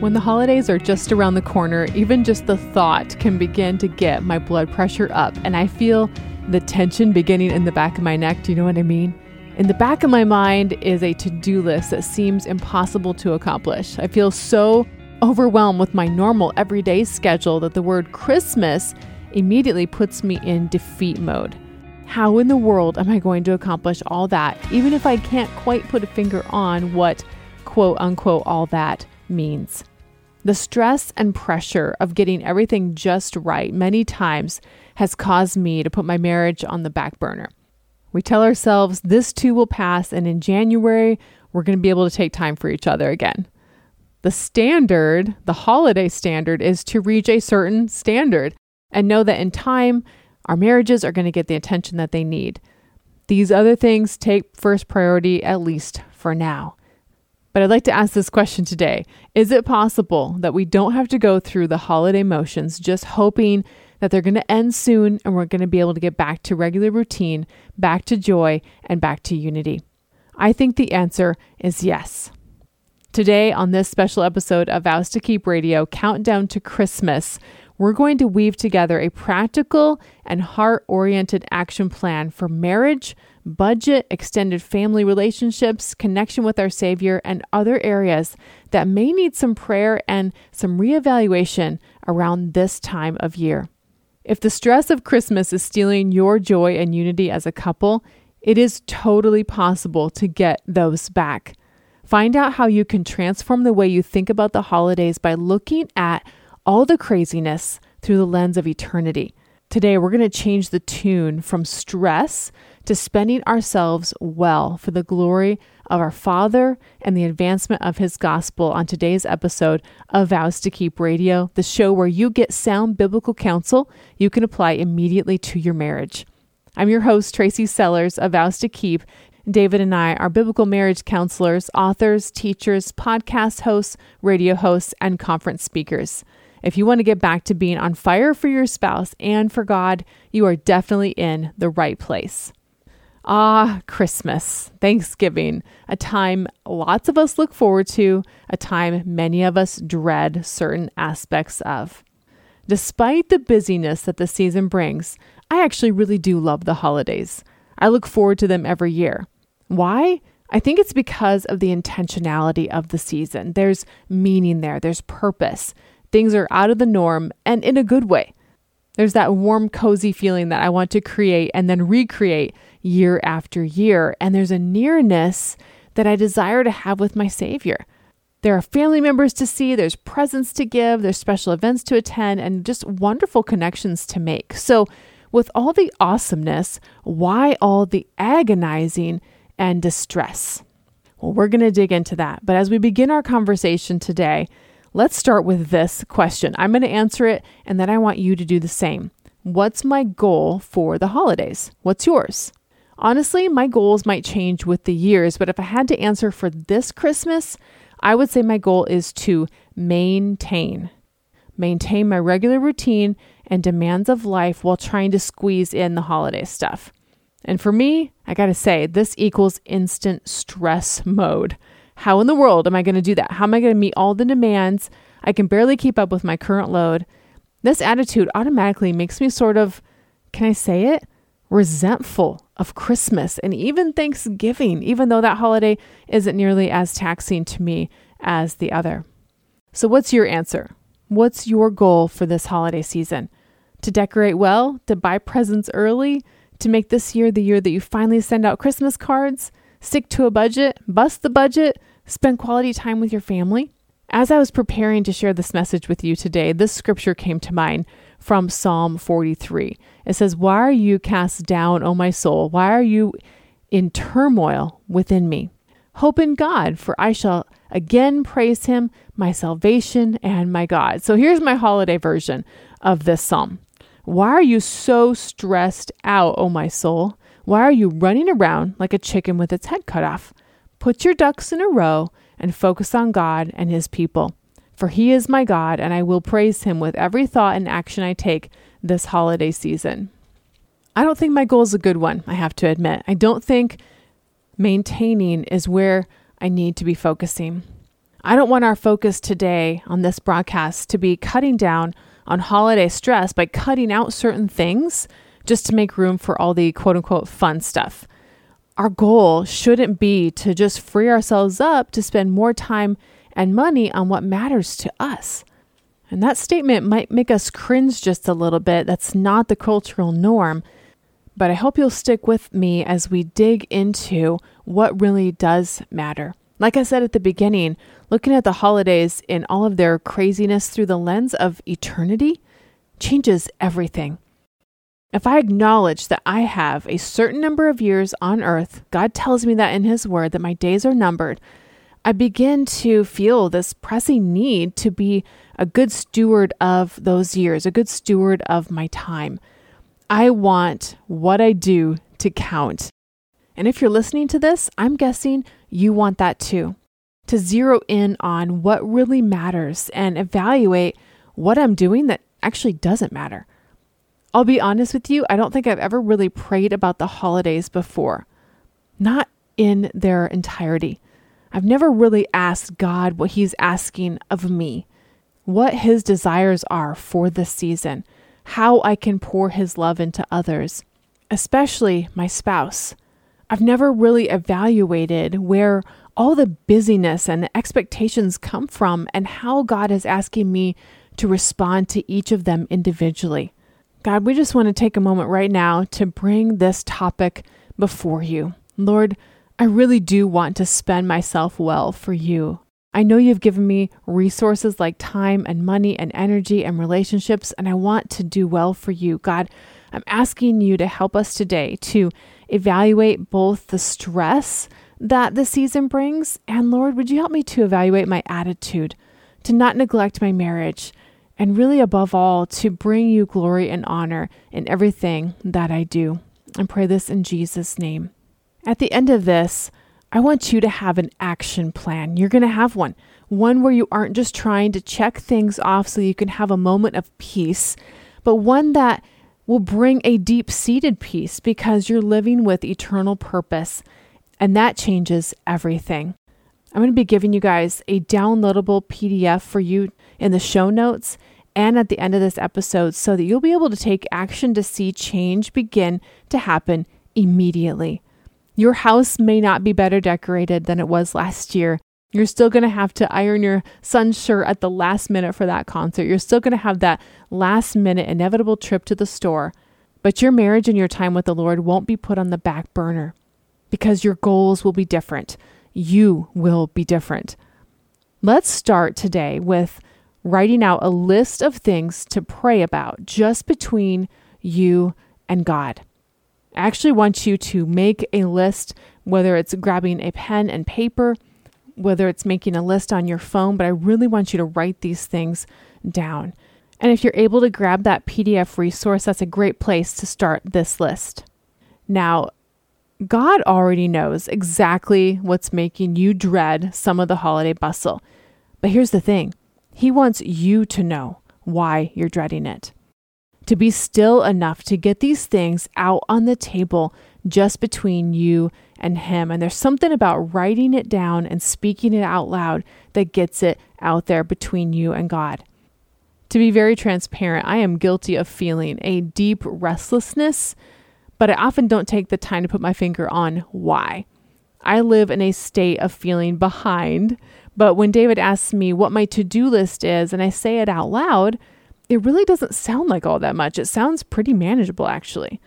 When the holidays are just around the corner, even just the thought can begin to get my blood pressure up, and I feel the tension beginning in the back of my neck. Do you know what I mean? In the back of my mind is a to do list that seems impossible to accomplish. I feel so overwhelmed with my normal everyday schedule that the word Christmas immediately puts me in defeat mode. How in the world am I going to accomplish all that, even if I can't quite put a finger on what quote unquote all that means? The stress and pressure of getting everything just right many times has caused me to put my marriage on the back burner. We tell ourselves this too will pass, and in January, we're going to be able to take time for each other again. The standard, the holiday standard, is to reach a certain standard and know that in time, our marriages are going to get the attention that they need. These other things take first priority, at least for now. But I'd like to ask this question today Is it possible that we don't have to go through the holiday motions just hoping that they're going to end soon and we're going to be able to get back to regular routine, back to joy, and back to unity? I think the answer is yes. Today, on this special episode of Vows to Keep Radio Countdown to Christmas, we're going to weave together a practical and heart oriented action plan for marriage, budget, extended family relationships, connection with our Savior, and other areas that may need some prayer and some reevaluation around this time of year. If the stress of Christmas is stealing your joy and unity as a couple, it is totally possible to get those back. Find out how you can transform the way you think about the holidays by looking at all the craziness through the lens of eternity. Today, we're going to change the tune from stress to spending ourselves well for the glory of our Father and the advancement of His gospel on today's episode of Vows to Keep Radio, the show where you get sound biblical counsel you can apply immediately to your marriage. I'm your host, Tracy Sellers of Vows to Keep. David and I are biblical marriage counselors, authors, teachers, podcast hosts, radio hosts, and conference speakers. If you want to get back to being on fire for your spouse and for God, you are definitely in the right place. Ah, Christmas, Thanksgiving, a time lots of us look forward to, a time many of us dread certain aspects of. Despite the busyness that the season brings, I actually really do love the holidays. I look forward to them every year. Why? I think it's because of the intentionality of the season. There's meaning there, there's purpose. Things are out of the norm and in a good way. There's that warm, cozy feeling that I want to create and then recreate year after year. And there's a nearness that I desire to have with my Savior. There are family members to see, there's presents to give, there's special events to attend, and just wonderful connections to make. So, with all the awesomeness, why all the agonizing and distress? Well, we're going to dig into that. But as we begin our conversation today, Let's start with this question. I'm going to answer it, and then I want you to do the same. What's my goal for the holidays? What's yours? Honestly, my goals might change with the years, but if I had to answer for this Christmas, I would say my goal is to maintain. Maintain my regular routine and demands of life while trying to squeeze in the holiday stuff. And for me, I gotta say, this equals instant stress mode. How in the world am I going to do that? How am I going to meet all the demands? I can barely keep up with my current load. This attitude automatically makes me sort of, can I say it? Resentful of Christmas and even Thanksgiving, even though that holiday isn't nearly as taxing to me as the other. So, what's your answer? What's your goal for this holiday season? To decorate well? To buy presents early? To make this year the year that you finally send out Christmas cards? Stick to a budget? Bust the budget? Spend quality time with your family. As I was preparing to share this message with you today, this scripture came to mind from Psalm 43. It says, Why are you cast down, O my soul? Why are you in turmoil within me? Hope in God, for I shall again praise him, my salvation and my God. So here's my holiday version of this psalm Why are you so stressed out, O my soul? Why are you running around like a chicken with its head cut off? Put your ducks in a row and focus on God and His people. For He is my God, and I will praise Him with every thought and action I take this holiday season. I don't think my goal is a good one, I have to admit. I don't think maintaining is where I need to be focusing. I don't want our focus today on this broadcast to be cutting down on holiday stress by cutting out certain things just to make room for all the quote unquote fun stuff. Our goal shouldn't be to just free ourselves up to spend more time and money on what matters to us. And that statement might make us cringe just a little bit. That's not the cultural norm. But I hope you'll stick with me as we dig into what really does matter. Like I said at the beginning, looking at the holidays in all of their craziness through the lens of eternity changes everything. If I acknowledge that I have a certain number of years on earth, God tells me that in His Word that my days are numbered, I begin to feel this pressing need to be a good steward of those years, a good steward of my time. I want what I do to count. And if you're listening to this, I'm guessing you want that too. To zero in on what really matters and evaluate what I'm doing that actually doesn't matter. I'll be honest with you, I don't think I've ever really prayed about the holidays before, not in their entirety. I've never really asked God what He's asking of me, what His desires are for this season, how I can pour His love into others, especially my spouse. I've never really evaluated where all the busyness and the expectations come from and how God is asking me to respond to each of them individually. God, we just want to take a moment right now to bring this topic before you. Lord, I really do want to spend myself well for you. I know you've given me resources like time and money and energy and relationships, and I want to do well for you. God, I'm asking you to help us today to evaluate both the stress that the season brings, and Lord, would you help me to evaluate my attitude, to not neglect my marriage, and really above all, to bring you glory and honor in everything that I do. I pray this in Jesus' name. At the end of this, I want you to have an action plan. You're going to have one, one where you aren't just trying to check things off so you can have a moment of peace, but one that will bring a deep seated peace because you're living with eternal purpose. And that changes everything. I'm going to be giving you guys a downloadable PDF for you in the show notes and at the end of this episode so that you'll be able to take action to see change begin to happen immediately. Your house may not be better decorated than it was last year. You're still going to have to iron your son's shirt at the last minute for that concert. You're still going to have that last minute inevitable trip to the store. But your marriage and your time with the Lord won't be put on the back burner because your goals will be different. You will be different. Let's start today with writing out a list of things to pray about just between you and God. I actually want you to make a list, whether it's grabbing a pen and paper, whether it's making a list on your phone, but I really want you to write these things down. And if you're able to grab that PDF resource, that's a great place to start this list. Now, God already knows exactly what's making you dread some of the holiday bustle. But here's the thing He wants you to know why you're dreading it to be still enough to get these things out on the table just between you and Him. And there's something about writing it down and speaking it out loud that gets it out there between you and God. To be very transparent, I am guilty of feeling a deep restlessness, but I often don't take the time to put my finger on why. I live in a state of feeling behind, but when David asks me what my to do list is and I say it out loud, it really doesn't sound like all that much. It sounds pretty manageable, actually.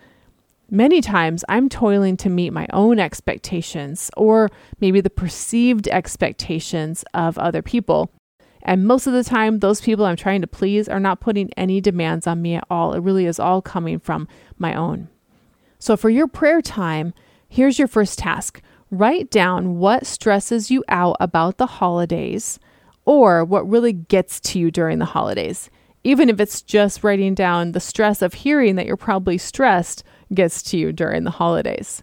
Many times I'm toiling to meet my own expectations or maybe the perceived expectations of other people. And most of the time, those people I'm trying to please are not putting any demands on me at all. It really is all coming from my own. So, for your prayer time, here's your first task write down what stresses you out about the holidays or what really gets to you during the holidays even if it's just writing down the stress of hearing that you're probably stressed gets to you during the holidays.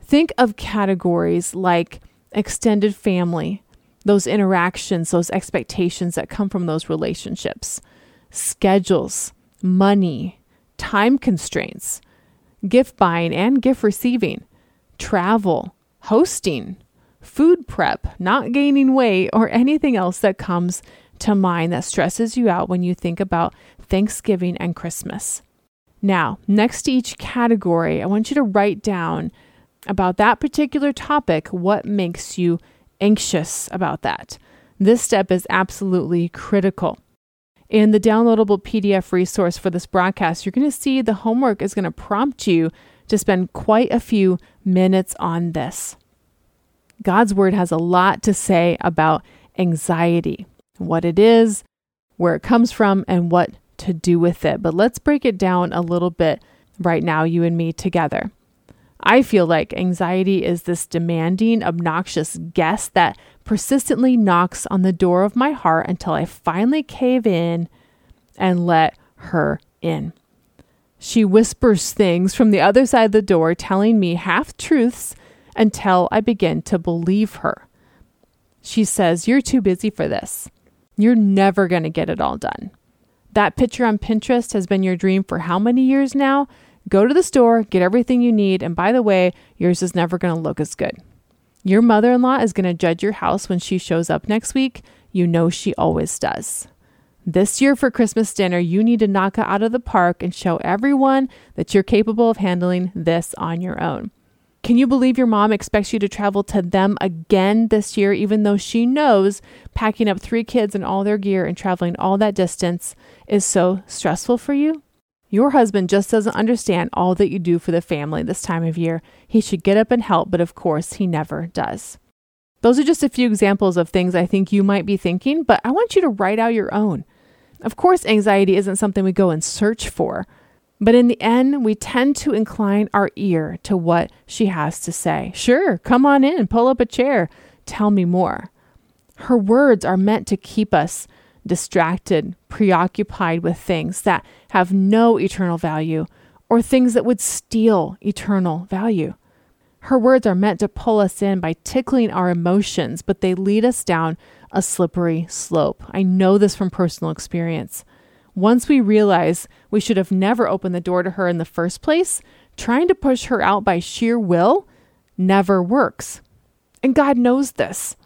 Think of categories like extended family, those interactions, those expectations that come from those relationships, schedules, money, time constraints, gift buying and gift receiving, travel, hosting, food prep, not gaining weight, or anything else that comes to mind that stresses you out when you think about Thanksgiving and Christmas. Now, next to each category, I want you to write down about that particular topic what makes you anxious about that. This step is absolutely critical. In the downloadable PDF resource for this broadcast, you're going to see the homework is going to prompt you to spend quite a few minutes on this. God's word has a lot to say about anxiety, what it is, where it comes from, and what to do with it. But let's break it down a little bit right now, you and me together. I feel like anxiety is this demanding, obnoxious guest that persistently knocks on the door of my heart until I finally cave in and let her in. She whispers things from the other side of the door, telling me half truths until I begin to believe her. She says, You're too busy for this. You're never going to get it all done. That picture on Pinterest has been your dream for how many years now? Go to the store, get everything you need, and by the way, yours is never going to look as good. Your mother in law is going to judge your house when she shows up next week. You know she always does. This year for Christmas dinner, you need to knock it out of the park and show everyone that you're capable of handling this on your own. Can you believe your mom expects you to travel to them again this year, even though she knows packing up three kids and all their gear and traveling all that distance is so stressful for you? Your husband just doesn't understand all that you do for the family this time of year. He should get up and help, but of course, he never does. Those are just a few examples of things I think you might be thinking, but I want you to write out your own. Of course, anxiety isn't something we go and search for, but in the end, we tend to incline our ear to what she has to say. Sure, come on in, pull up a chair, tell me more. Her words are meant to keep us distracted, preoccupied with things that have no eternal value or things that would steal eternal value. Her words are meant to pull us in by tickling our emotions, but they lead us down a slippery slope. I know this from personal experience. Once we realize we should have never opened the door to her in the first place, trying to push her out by sheer will never works. And God knows this.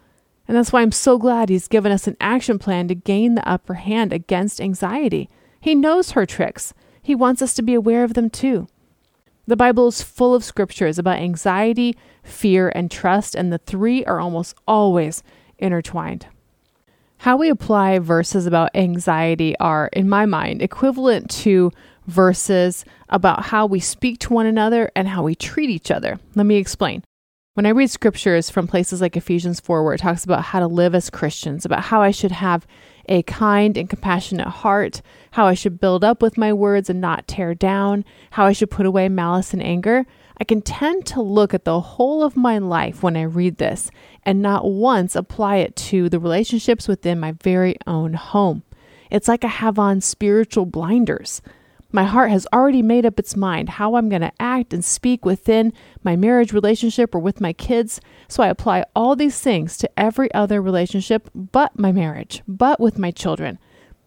And that's why I'm so glad He's given us an action plan to gain the upper hand against anxiety. He knows her tricks, He wants us to be aware of them too. The Bible is full of scriptures about anxiety, fear, and trust, and the three are almost always intertwined. How we apply verses about anxiety are, in my mind, equivalent to verses about how we speak to one another and how we treat each other. Let me explain. When I read scriptures from places like Ephesians 4, where it talks about how to live as Christians, about how I should have a kind and compassionate heart, how I should build up with my words and not tear down, how I should put away malice and anger, I can tend to look at the whole of my life when I read this and not once apply it to the relationships within my very own home. It's like I have on spiritual blinders. My heart has already made up its mind how I'm going to act and speak within my marriage relationship or with my kids. So I apply all these things to every other relationship but my marriage, but with my children.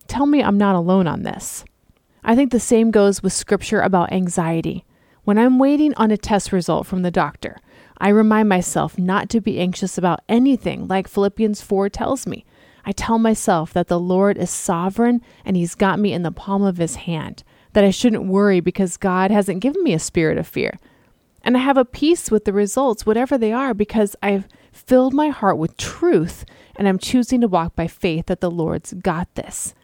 Tell me I'm not alone on this. I think the same goes with scripture about anxiety. When I'm waiting on a test result from the doctor, I remind myself not to be anxious about anything, like Philippians 4 tells me. I tell myself that the Lord is sovereign and He's got me in the palm of His hand that I shouldn't worry because God hasn't given me a spirit of fear. And I have a peace with the results, whatever they are, because I've filled my heart with truth and I'm choosing to walk by faith that the Lord's got this.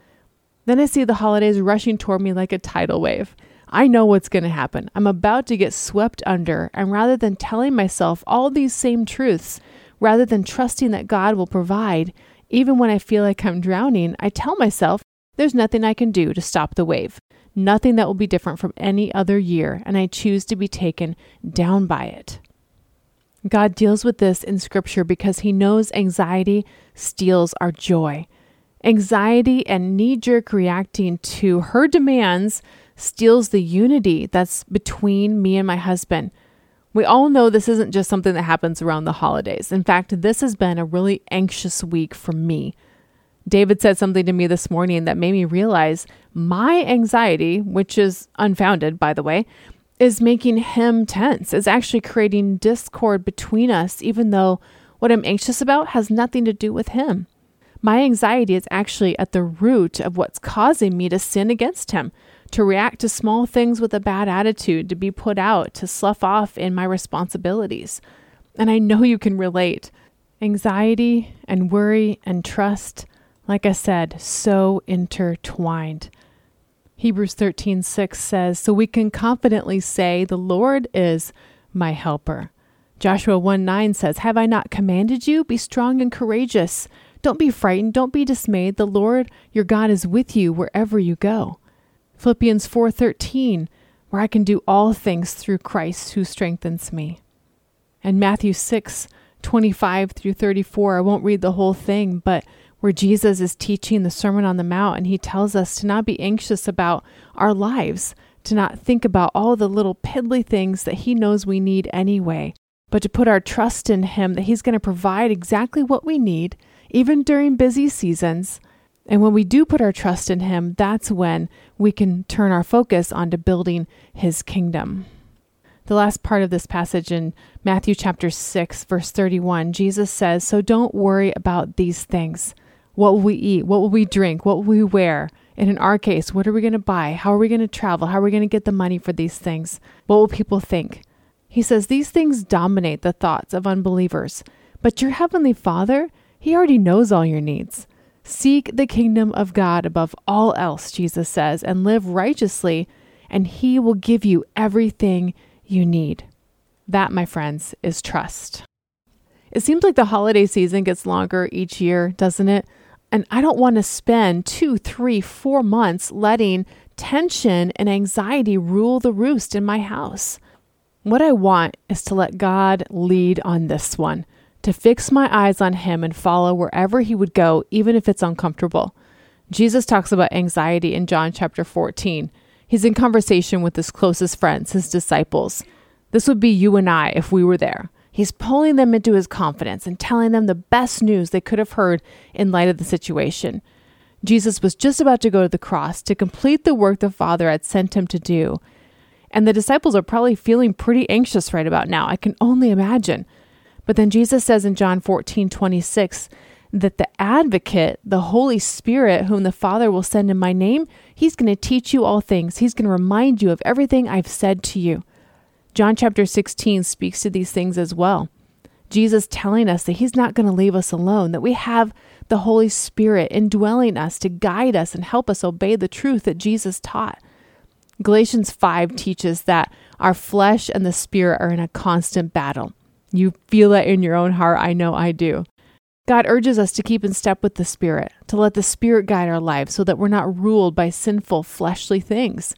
Then I see the holidays rushing toward me like a tidal wave. I know what's going to happen. I'm about to get swept under, and rather than telling myself all these same truths, rather than trusting that God will provide, even when I feel like I'm drowning, I tell myself there's nothing I can do to stop the wave nothing that will be different from any other year, and I choose to be taken down by it. God deals with this in Scripture because He knows anxiety steals our joy. Anxiety and knee jerk reacting to her demands steals the unity that's between me and my husband. We all know this isn't just something that happens around the holidays. In fact, this has been a really anxious week for me. David said something to me this morning that made me realize my anxiety, which is unfounded, by the way, is making him tense, is actually creating discord between us, even though what I'm anxious about has nothing to do with him. My anxiety is actually at the root of what's causing me to sin against him, to react to small things with a bad attitude, to be put out, to slough off in my responsibilities. And I know you can relate. Anxiety and worry and trust, like I said, so intertwined. Hebrews 13:6 says, "So we can confidently say, the Lord is my helper." Joshua 1 9 says, Have I not commanded you? Be strong and courageous. Don't be frightened. Don't be dismayed. The Lord your God is with you wherever you go. Philippians 4:13, where I can do all things through Christ who strengthens me. And Matthew 6:25 through 34, I won't read the whole thing, but where Jesus is teaching the Sermon on the Mount and he tells us to not be anxious about our lives, to not think about all the little piddly things that he knows we need anyway, but to put our trust in him that he's going to provide exactly what we need, even during busy seasons and when we do put our trust in Him, that's when we can turn our focus onto building His kingdom. The last part of this passage in Matthew chapter 6, verse 31, Jesus says, So don't worry about these things. What will we eat? What will we drink? What will we wear? And in our case, what are we going to buy? How are we going to travel? How are we going to get the money for these things? What will people think? He says these things dominate the thoughts of unbelievers. But your heavenly Father, He already knows all your needs. Seek the kingdom of God above all else, Jesus says, and live righteously, and He will give you everything you need. That, my friends, is trust. It seems like the holiday season gets longer each year, doesn't it? And I don't want to spend two, three, four months letting tension and anxiety rule the roost in my house. What I want is to let God lead on this one to fix my eyes on him and follow wherever he would go, even if it's uncomfortable. Jesus talks about anxiety in John chapter 14. He's in conversation with his closest friends, his disciples. This would be you and I if we were there. He's pulling them into his confidence and telling them the best news they could have heard in light of the situation. Jesus was just about to go to the cross to complete the work the Father had sent him to do. And the disciples are probably feeling pretty anxious right about now. I can only imagine. But then Jesus says in John 14, 26, that the advocate, the Holy Spirit, whom the Father will send in my name, he's going to teach you all things. He's going to remind you of everything I've said to you. John chapter 16 speaks to these things as well. Jesus telling us that he's not going to leave us alone, that we have the Holy Spirit indwelling us to guide us and help us obey the truth that Jesus taught. Galatians 5 teaches that our flesh and the spirit are in a constant battle. You feel that in your own heart. I know I do. God urges us to keep in step with the Spirit, to let the Spirit guide our lives so that we're not ruled by sinful fleshly things.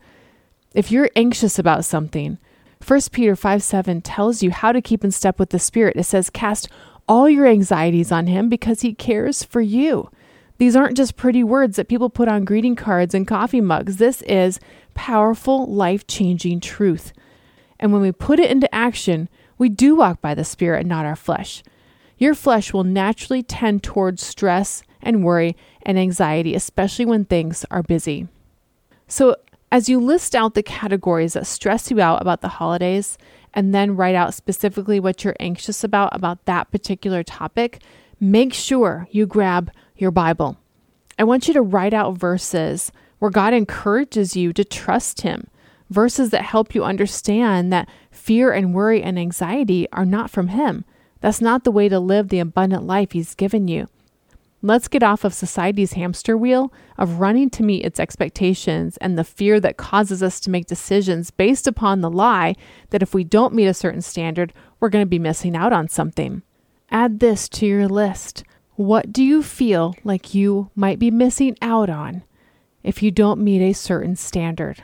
If you're anxious about something, 1 Peter 5 7 tells you how to keep in step with the Spirit. It says, Cast all your anxieties on Him because He cares for you. These aren't just pretty words that people put on greeting cards and coffee mugs. This is powerful, life changing truth. And when we put it into action, we do walk by the Spirit and not our flesh. Your flesh will naturally tend towards stress and worry and anxiety, especially when things are busy. So, as you list out the categories that stress you out about the holidays, and then write out specifically what you're anxious about about that particular topic, make sure you grab your Bible. I want you to write out verses where God encourages you to trust Him, verses that help you understand that fear and worry and anxiety are not from Him. That's not the way to live the abundant life He's given you. Let's get off of society's hamster wheel of running to meet its expectations and the fear that causes us to make decisions based upon the lie that if we don't meet a certain standard, we're going to be missing out on something. Add this to your list. What do you feel like you might be missing out on if you don't meet a certain standard?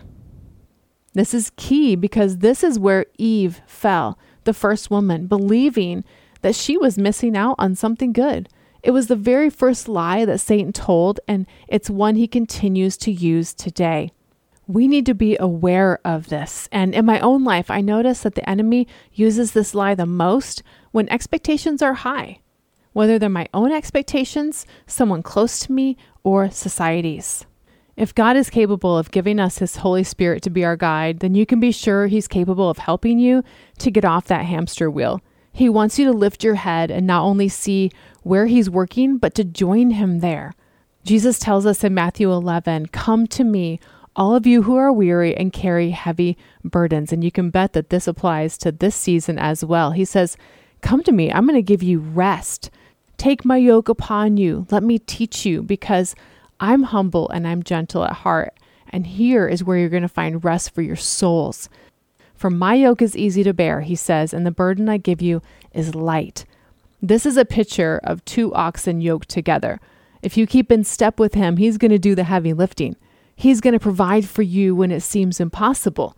This is key because this is where Eve fell, the first woman, believing that she was missing out on something good. It was the very first lie that Satan told, and it's one he continues to use today. We need to be aware of this. And in my own life, I notice that the enemy uses this lie the most when expectations are high, whether they're my own expectations, someone close to me, or society's. If God is capable of giving us His Holy Spirit to be our guide, then you can be sure He's capable of helping you to get off that hamster wheel. He wants you to lift your head and not only see where He's working, but to join Him there. Jesus tells us in Matthew 11, Come to me, all of you who are weary and carry heavy burdens. And you can bet that this applies to this season as well. He says, Come to me, I'm going to give you rest. Take my yoke upon you. Let me teach you, because I'm humble and I'm gentle at heart. And here is where you're going to find rest for your souls. For my yoke is easy to bear, he says, and the burden I give you is light. This is a picture of two oxen yoked together. If you keep in step with him, he's going to do the heavy lifting. He's going to provide for you when it seems impossible.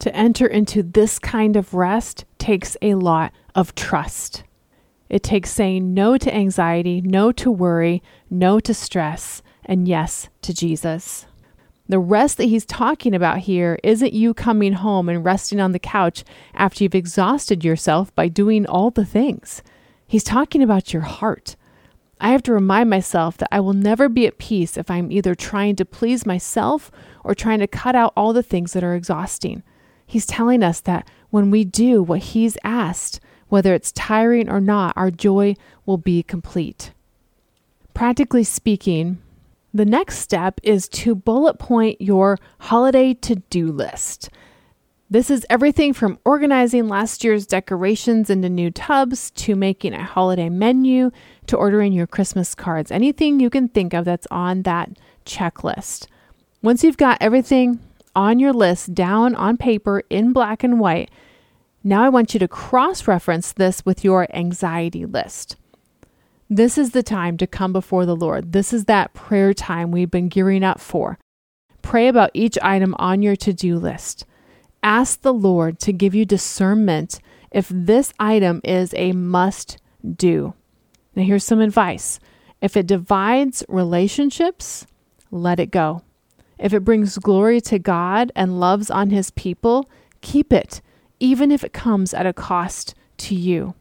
To enter into this kind of rest takes a lot of trust. It takes saying no to anxiety, no to worry, no to stress, and yes to Jesus. The rest that he's talking about here isn't you coming home and resting on the couch after you've exhausted yourself by doing all the things. He's talking about your heart. I have to remind myself that I will never be at peace if I'm either trying to please myself or trying to cut out all the things that are exhausting. He's telling us that when we do what He's asked, whether it's tiring or not, our joy will be complete. Practically speaking, the next step is to bullet point your holiday to do list. This is everything from organizing last year's decorations into new tubs to making a holiday menu to ordering your Christmas cards. Anything you can think of that's on that checklist. Once you've got everything on your list down on paper in black and white, now I want you to cross reference this with your anxiety list. This is the time to come before the Lord. This is that prayer time we've been gearing up for. Pray about each item on your to do list. Ask the Lord to give you discernment if this item is a must do. Now, here's some advice if it divides relationships, let it go. If it brings glory to God and loves on his people, keep it, even if it comes at a cost to you.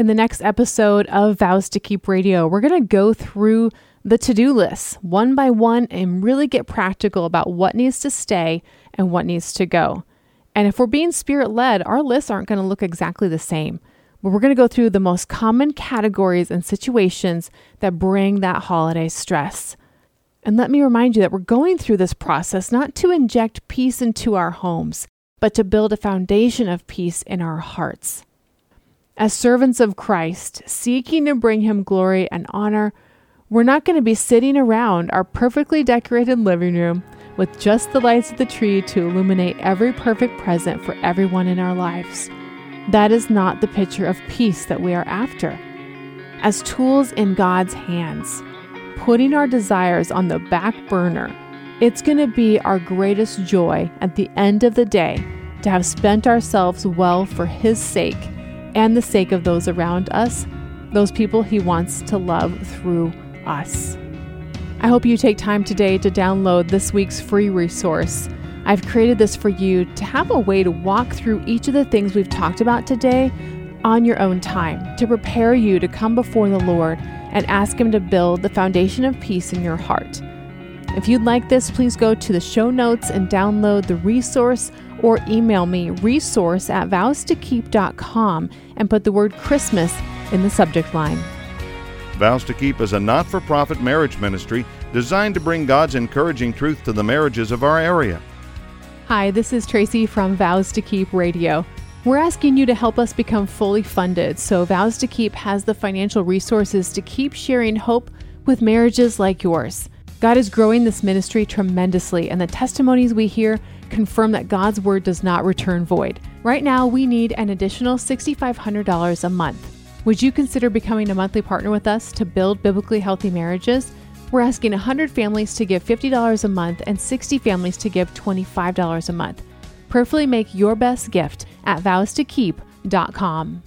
In the next episode of Vows to Keep Radio, we're going to go through the to do list one by one and really get practical about what needs to stay and what needs to go. And if we're being spirit led, our lists aren't going to look exactly the same. But we're going to go through the most common categories and situations that bring that holiday stress. And let me remind you that we're going through this process not to inject peace into our homes, but to build a foundation of peace in our hearts. As servants of Christ, seeking to bring him glory and honor, we're not going to be sitting around our perfectly decorated living room with just the lights of the tree to illuminate every perfect present for everyone in our lives. That is not the picture of peace that we are after. As tools in God's hands, putting our desires on the back burner, it's going to be our greatest joy at the end of the day to have spent ourselves well for His sake and the sake of those around us, those people He wants to love through us. I hope you take time today to download this week's free resource. I've created this for you to have a way to walk through each of the things we've talked about today on your own time, to prepare you to come before the Lord and ask Him to build the foundation of peace in your heart. If you'd like this, please go to the show notes and download the resource or email me resource at vowstokeep.com and put the word Christmas in the subject line. Vows to Keep is a not for profit marriage ministry designed to bring God's encouraging truth to the marriages of our area. Hi, this is Tracy from Vows to Keep Radio. We're asking you to help us become fully funded so Vows to Keep has the financial resources to keep sharing hope with marriages like yours. God is growing this ministry tremendously, and the testimonies we hear confirm that God's word does not return void. Right now, we need an additional $6,500 a month. Would you consider becoming a monthly partner with us to build biblically healthy marriages? We're asking 100 families to give $50 a month and 60 families to give $25 a month. Prayerfully make your best gift at vows vowstokeep.com.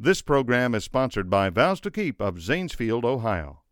This program is sponsored by Vows to Keep of Zanesfield, Ohio.